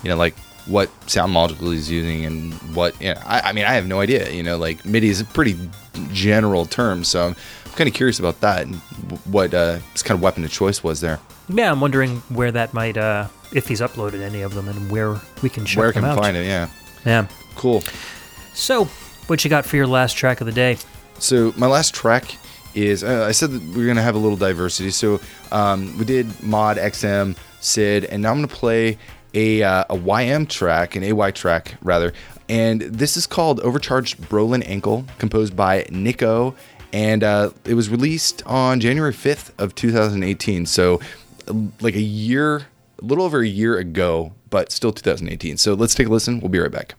you know, like what sound module he's using and what. You know, I, I mean, I have no idea. You know, like MIDI is a pretty general term, so I'm kind of curious about that and what uh, his kind of weapon of choice was there. Yeah, I'm wondering where that might, uh, if he's uploaded any of them, and where we can check Where can out. find it, yeah. Yeah. Cool. So, what you got for your last track of the day? So my last track is uh, I said that we are gonna have a little diversity. So um, we did mod XM Sid, and now I'm gonna play a uh, a YM track, an AY track rather. And this is called Overcharged Brolin Ankle, composed by Nik-O, and uh, it was released on January 5th of 2018. So like a year, a little over a year ago, but still 2018. So let's take a listen. We'll be right back.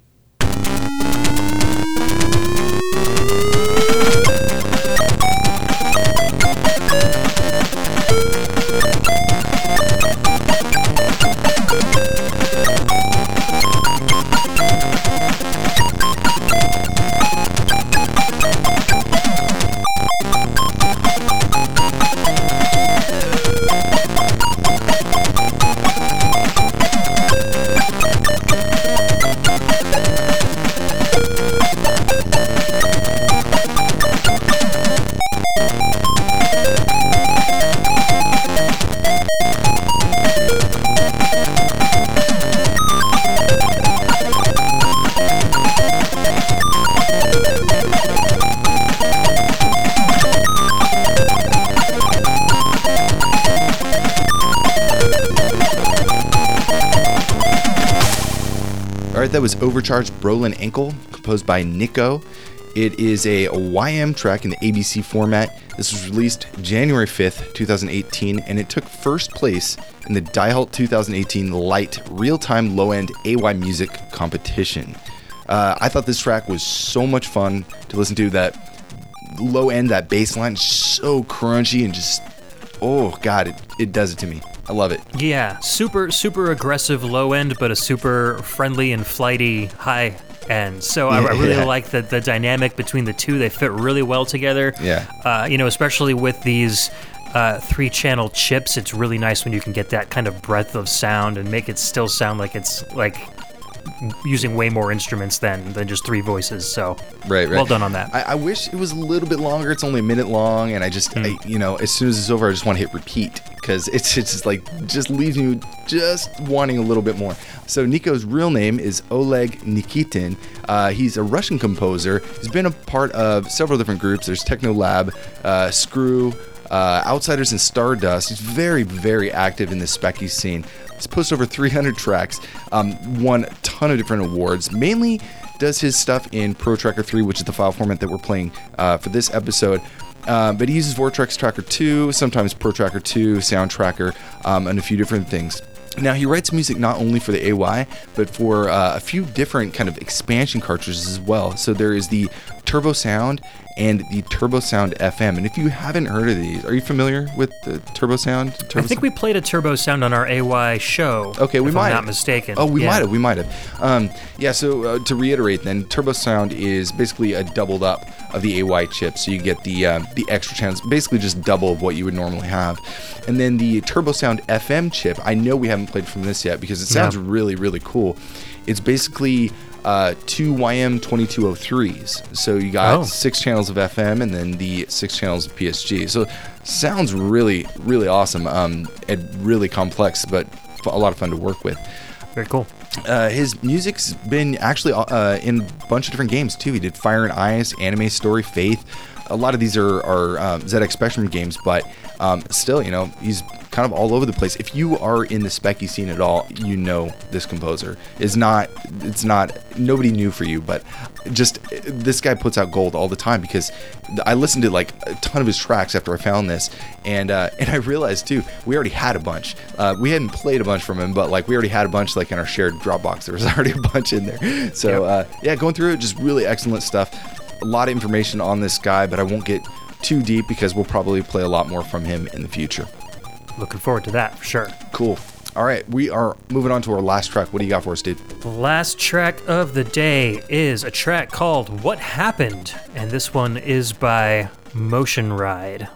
Was Overcharged Brolin Ankle, composed by Nik-O. It is a YM track in the ABC format. This was released January 5th, 2018, and it took first place in the Die 2018 Light Real Time Low End AY Music Competition. Uh, I thought this track was so much fun to listen to. That low end, that bass line, so crunchy and just, oh god, it, it does it to me. I love it. Yeah, super super aggressive low end, but a super friendly and flighty high end. So I, I really like the the dynamic between the two. They fit really well together. Yeah. Uh, you know, especially with these. Uh, three channel chips it's really nice when you can get that kind of breadth of sound and make it still sound like it's like using way more instruments than than just three voices so Right, right. well done on that I, I wish it was a little bit longer. It's only a minute long, and I just, I, you know, as soon as it's over, I just want to hit repeat because it's it's just like just leaves you just wanting a little bit more. So Nik-O's real name is Oleg Nikitin. Uh, he's a Russian composer. He's been a part of several different groups. There's Techno Lab, uh, Screw. Uh, Outsiders and Stardust. He's very, very active in the Speccy scene. He's posted over 300 tracks, um, won a ton of different awards. Mainly does his stuff in Pro Tracker 3, which is the file format that we're playing uh, for this episode. Uh, but he uses Vortex Tracker 2, sometimes Pro Tracker 2, Sound Tracker, um, and a few different things. Now he writes music not only for the AY, but for uh, a few different kind of expansion cartridges as well. So there is the Turbo Sound and the Turbo Sound FM. And if you haven't heard of these, are you familiar with the Turbo Sound? Turbo i think we played a turbo sound on our ay show Okay, we if might i'm not mistaken Oh, we Yeah. might have. We might have. Um, yeah. So uh, to reiterate, then Turbo Sound is basically a doubled up of the AY chip. So you get the um, the extra channels, basically just double of what you would normally have. And then the Turbo Sound FM chip. I know we haven't played from this yet because it sounds Yeah. really really cool. It's basically uh, two YM 2203s. So you got Oh. six channels of FM and then the six channels of PSG. So sounds really really awesome. Um, and really complex, but f- a lot of fun to work with. very cool Uh, his music's been actually uh, in a bunch of different games too. He did Fire and Ice, Anime Story, Faith. A lot of these are, are um, ZX Spectrum games, but um, still, you know, he's kind of all over the place. If you are in the Speccy scene at all, you know this composer is not. It's not nobody new for you, but just this guy puts out gold all the time because I listened to like a ton of his tracks after I found this, and uh, and I realized too we already had a bunch. Uh, we hadn't played a bunch from him, but like we already had a bunch like in our shared Dropbox. There was already a bunch in there. So Yep. uh, yeah, going through it, just really excellent stuff. A lot of information on this guy, but I won't get too deep because we'll probably play a lot more from him in the future. looking forward to that for sure Cool. All right, we are moving on to our last track. What do you got for us, dude? The last track of the day is a track called What Happened, and this one is by Motion Ride.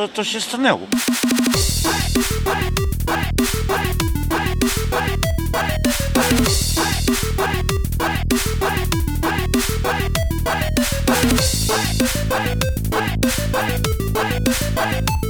co to się stanęło? Bye.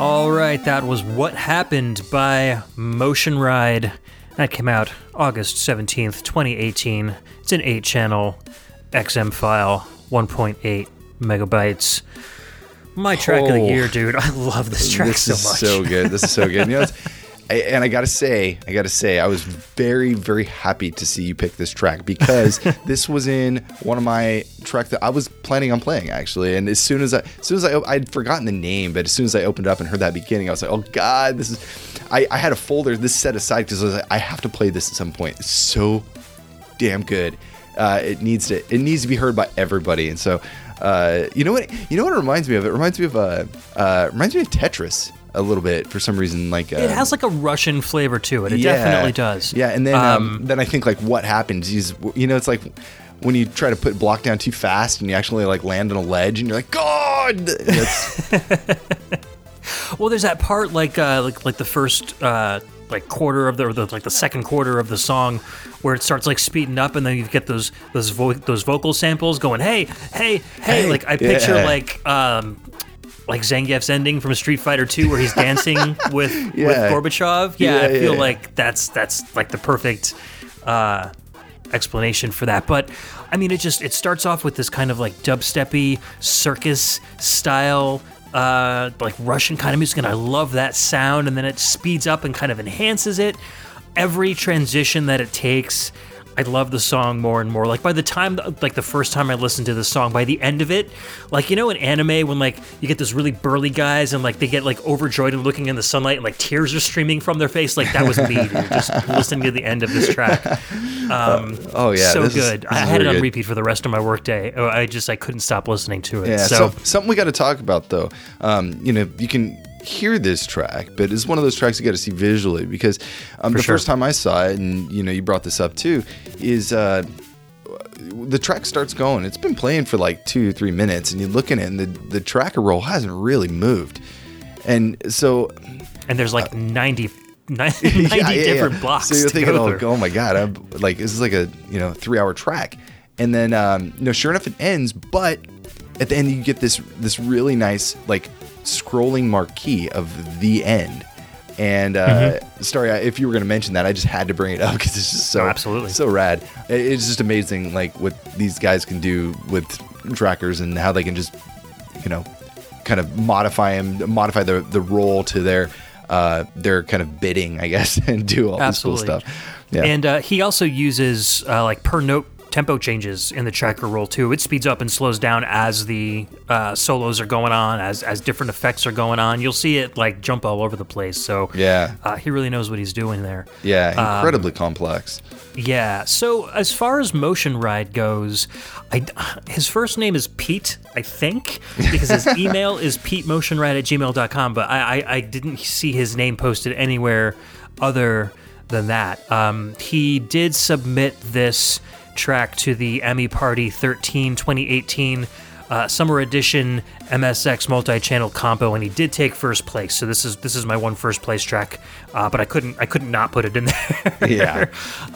All right, that was What Happened by Motion Ride. That came out August 17th, 2018. It's an 8 channel XM file, 1.8 megabytes. My track of the Oh. year, dude. I love this track this so much. This is so good. This is so good. You know, I, and I gotta say, I gotta say, I was very, very happy to see you pick this track because this was in one of my tracks that I was planning on playing actually. And as soon as I, as soon as I, I'd forgotten the name, but as soon as I opened up and heard that beginning, I was like, oh god, this is. I, I had a folder this set aside because I was like, I have to play this at some point. It's so damn good. Uh, it needs to it needs to be heard by everybody. And so, uh, you know what you know what it reminds me of? It reminds me of uh, uh, reminds me of Tetris a little bit for some reason. Like uh, It has like a Russian flavor to it. It definitely does. Yeah, and then um, then I think like what happens is you know it's like when you try to put block down too fast and you actually like land on a ledge and you're like God. Well, there's that part like uh, like like the first uh, like quarter of the, or the like the second quarter of the song where it starts like speeding up, and then you get those those vo- those vocal samples going, hey, hey, hey. Hey, like I picture yeah. like um like Zangief's ending from Street Fighter 2 where he's dancing with with Yeah. Gorbachev. Yeah, Yeah, I feel yeah. like that's that's like the perfect uh explanation for that. But I mean, it just it starts off with this kind of like dubsteppy circus style, uh, like Russian kind of music, and I love that sound. And then it speeds up and kind of enhances it. Every transition that it takes. I love the song more and more. Like by the time, like the first time I listened to the song, by the end of it, like you know in anime when like you get those really burly guys and like they get like overjoyed and looking in the sunlight and like tears are streaming from their face. Like that was me, dude, just listening to the end of this track. Um, oh yeah, so this is- good. this I had it on good. repeat for the rest of my workday. Oh, I just I couldn't stop listening to it. Yeah, so, so, something we got to talk about though. Um, you know, you can hear this track, but it's one of those tracks you got to see visually because um, the sure. first time I saw it, and you know, you brought this up too, is uh, the track starts going. It's been playing for like two, three minutes, and you look at it, and the the tracker roll hasn't really moved, and so and there's like 90, 90 different blocks. So you're to thinking, go oh, oh my god, I'm like this is like a you know three hour track, and then um, you know sure enough it ends, but at the end you get this this really nice like scrolling marquee of the end. And uh, Mm-hmm. sorry, if you were going to mention that, I just had to bring it up because it's just so Oh, absolutely. so rad. It's just amazing, like what these guys can do with trackers and how they can just you know, kind of modify them, modify the the roll to their uh, their kind of bidding, I guess, and do all Absolutely. this cool stuff. Yeah. And uh, he also uses uh, like per note tempo changes in the tracker roll too. It speeds up and slows down as the uh, solos are going on, as as different effects are going on. You'll see it like jump all over the place. So Yeah. uh, he really knows what he's doing there. yeah, um, incredibly complex. Yeah. So as far as Motion Ride goes, I, his first name is Pete, I think, because his email is petemotionride at gmail.com, but I, I, I didn't see his name posted anywhere other than that. Um, he did submit this track to the Emmy Party 13 2018 uh, Summer Edition MSX multi-channel combo, and he did take first place. So this is this is my one first place track, uh, but I couldn't I couldn't not put it in there. Yeah.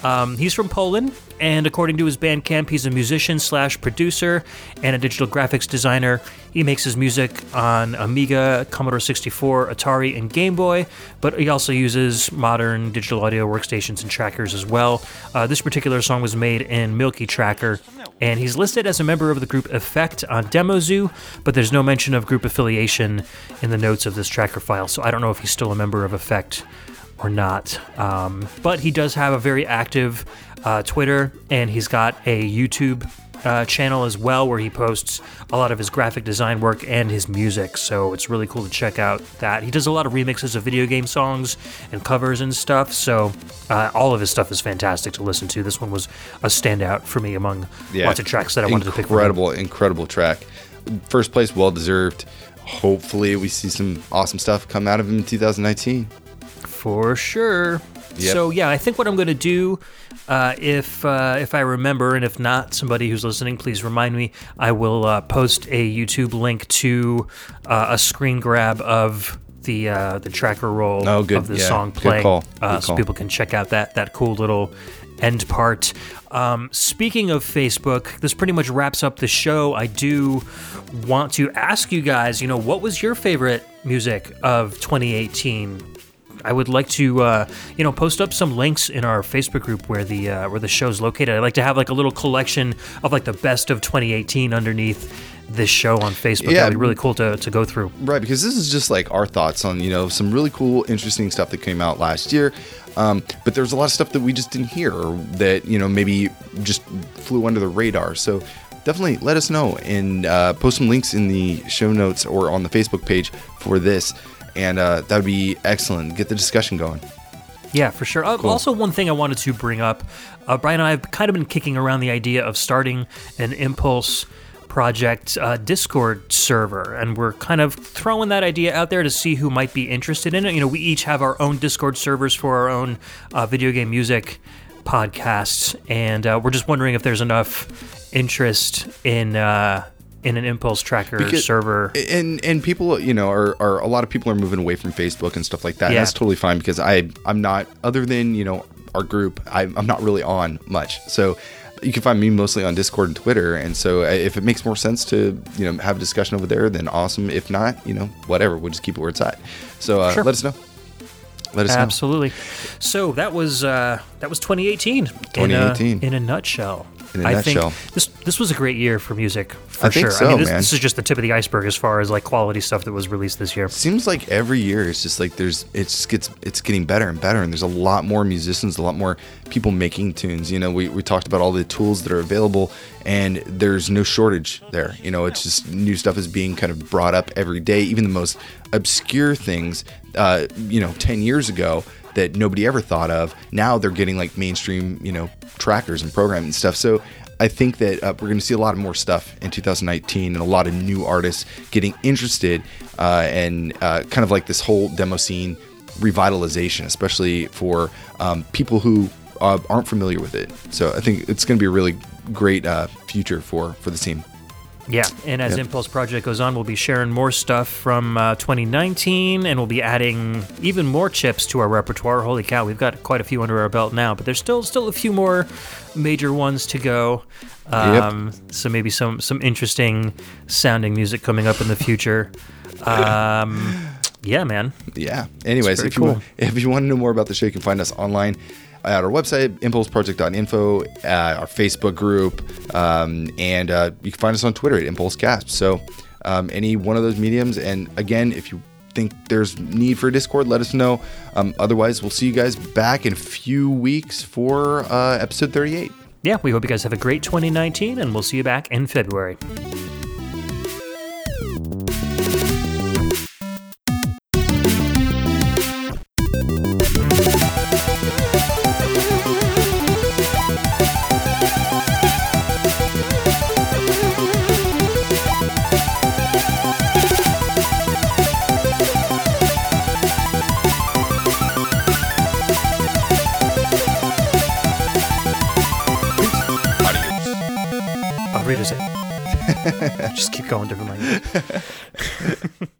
Um, he's from Poland, and according to his Bandcamp, he's a musician slash producer and a digital graphics designer. He makes his music on Amiga, Commodore 64, Atari, and Game Boy, but he also uses modern digital audio workstations and trackers as well. Uh, this particular song was made in MilkyTracker, and he's listed as a member of the group Effect on DemoZoo, but there's no mention of group affiliation in the notes of this tracker file, so I don't know if he's still a member of Effect or not. Um, but he does have a very active uh, Twitter, and he's got a YouTube uh, channel as well where he posts a lot of his graphic design work and his music. So it's really cool to check out that. He does a lot of remixes of video game songs and covers and stuff. So uh, all of his stuff is fantastic to listen to. This one was a standout for me among Yeah. lots of tracks that I wanted to pick. Incredible, incredible track. First place, well deserved. Hopefully, we see some awesome stuff come out of him in 2019. For sure. Yep. So yeah, I think what I'm going to do, uh, if uh, if I remember, and if not, somebody who's listening, please remind me. I will uh, post a YouTube link to uh, a screen grab of the uh, the tracker roll Oh, of the Yeah. song playing, call. Uh, so people can check out that that cool little end part. Um, speaking of Facebook, this pretty much wraps up the show. I do want to ask you guys, you know, what was your favorite music of 2018? I would like to, uh, you know, post up some links in our Facebook group where the uh, where the show's located. I'd like to have like a little collection of like the best of 2018 underneath this show on Facebook. Yeah. That'd be really cool to, to go through. Right, because this is just like our thoughts on you know some really cool, interesting stuff that came out last year. Um, but there's a lot of stuff that we just didn't hear, or that you know maybe just flew under the radar. So definitely let us know and uh, post some links in the show notes or on the Facebook page for this, and uh, that would be excellent. Get the discussion going. Yeah, for sure. Uh, Also, one thing I wanted to bring up uh, Brian and I have kind of been kicking around the idea of starting an Impulse Project uh, Discord server, and we're kind of throwing that idea out there to see who might be interested in it. You know, we each have our own Discord servers for our own uh, video game music podcasts, and uh, we're just wondering if there's enough interest in. Uh, in an impulse tracker Because- server, and and people you know are, are a lot of people are moving away from facebook and stuff like that Yeah. that's totally fine because i i'm not other than you know our group I, i'm not really on much so you can find me mostly on discord and twitter and so uh, if it makes more sense to you know have a discussion over there then awesome if not you know whatever we'll just keep it where it's at so uh, Sure. let us know let us know Absolutely. So that was uh, that was 2018. 2018. In a, in a nutshell. In a I nutshell. think this this was a great year for music for I think sure. so, I mean, this, this is just the tip of the iceberg as far as like quality stuff that was released this year. seems like every year it's just like there's it just gets it's getting better and better and there's a lot more musicians a lot more people making tunes you know we, we talked about all the tools that are available and there's no shortage there you know it's just new stuff is being kind of brought up every day even the most obscure things uh, you know 10 years ago that nobody ever thought of now they're getting like mainstream you know trackers and programming and stuff so I think that uh, we're going to see a lot of more stuff in 2019 and a lot of new artists getting interested uh, and uh, kind of like this whole demo scene revitalization, especially for um, people who uh, aren't familiar with it. So I think it's going to be a really great uh, future for for the scene. Yeah, and as Yep. Impulse Project goes on, we'll be sharing more stuff from uh, 2019, and we'll be adding even more chips to our repertoire. Holy cow, we've got quite a few under our belt now, but there's still still a few more major ones to go. Um, So maybe some some interesting sounding music coming up in the future. Um, yeah, man. yeah. Anyways, if you cool. if you want to know more about the show, you can find us online at our website, impulseproject.info, uh, our Facebook group, um, and uh, you can find us on Twitter at ImpulseCast. So um, any one of those mediums. And again, if you think there's need for a Discord, let us know. Um, otherwise, we'll see you guys back in a few weeks for uh, episode 38. Yeah, we hope you guys have a great 2019, and we'll see you back in February. I'll read it. Just keep going different language.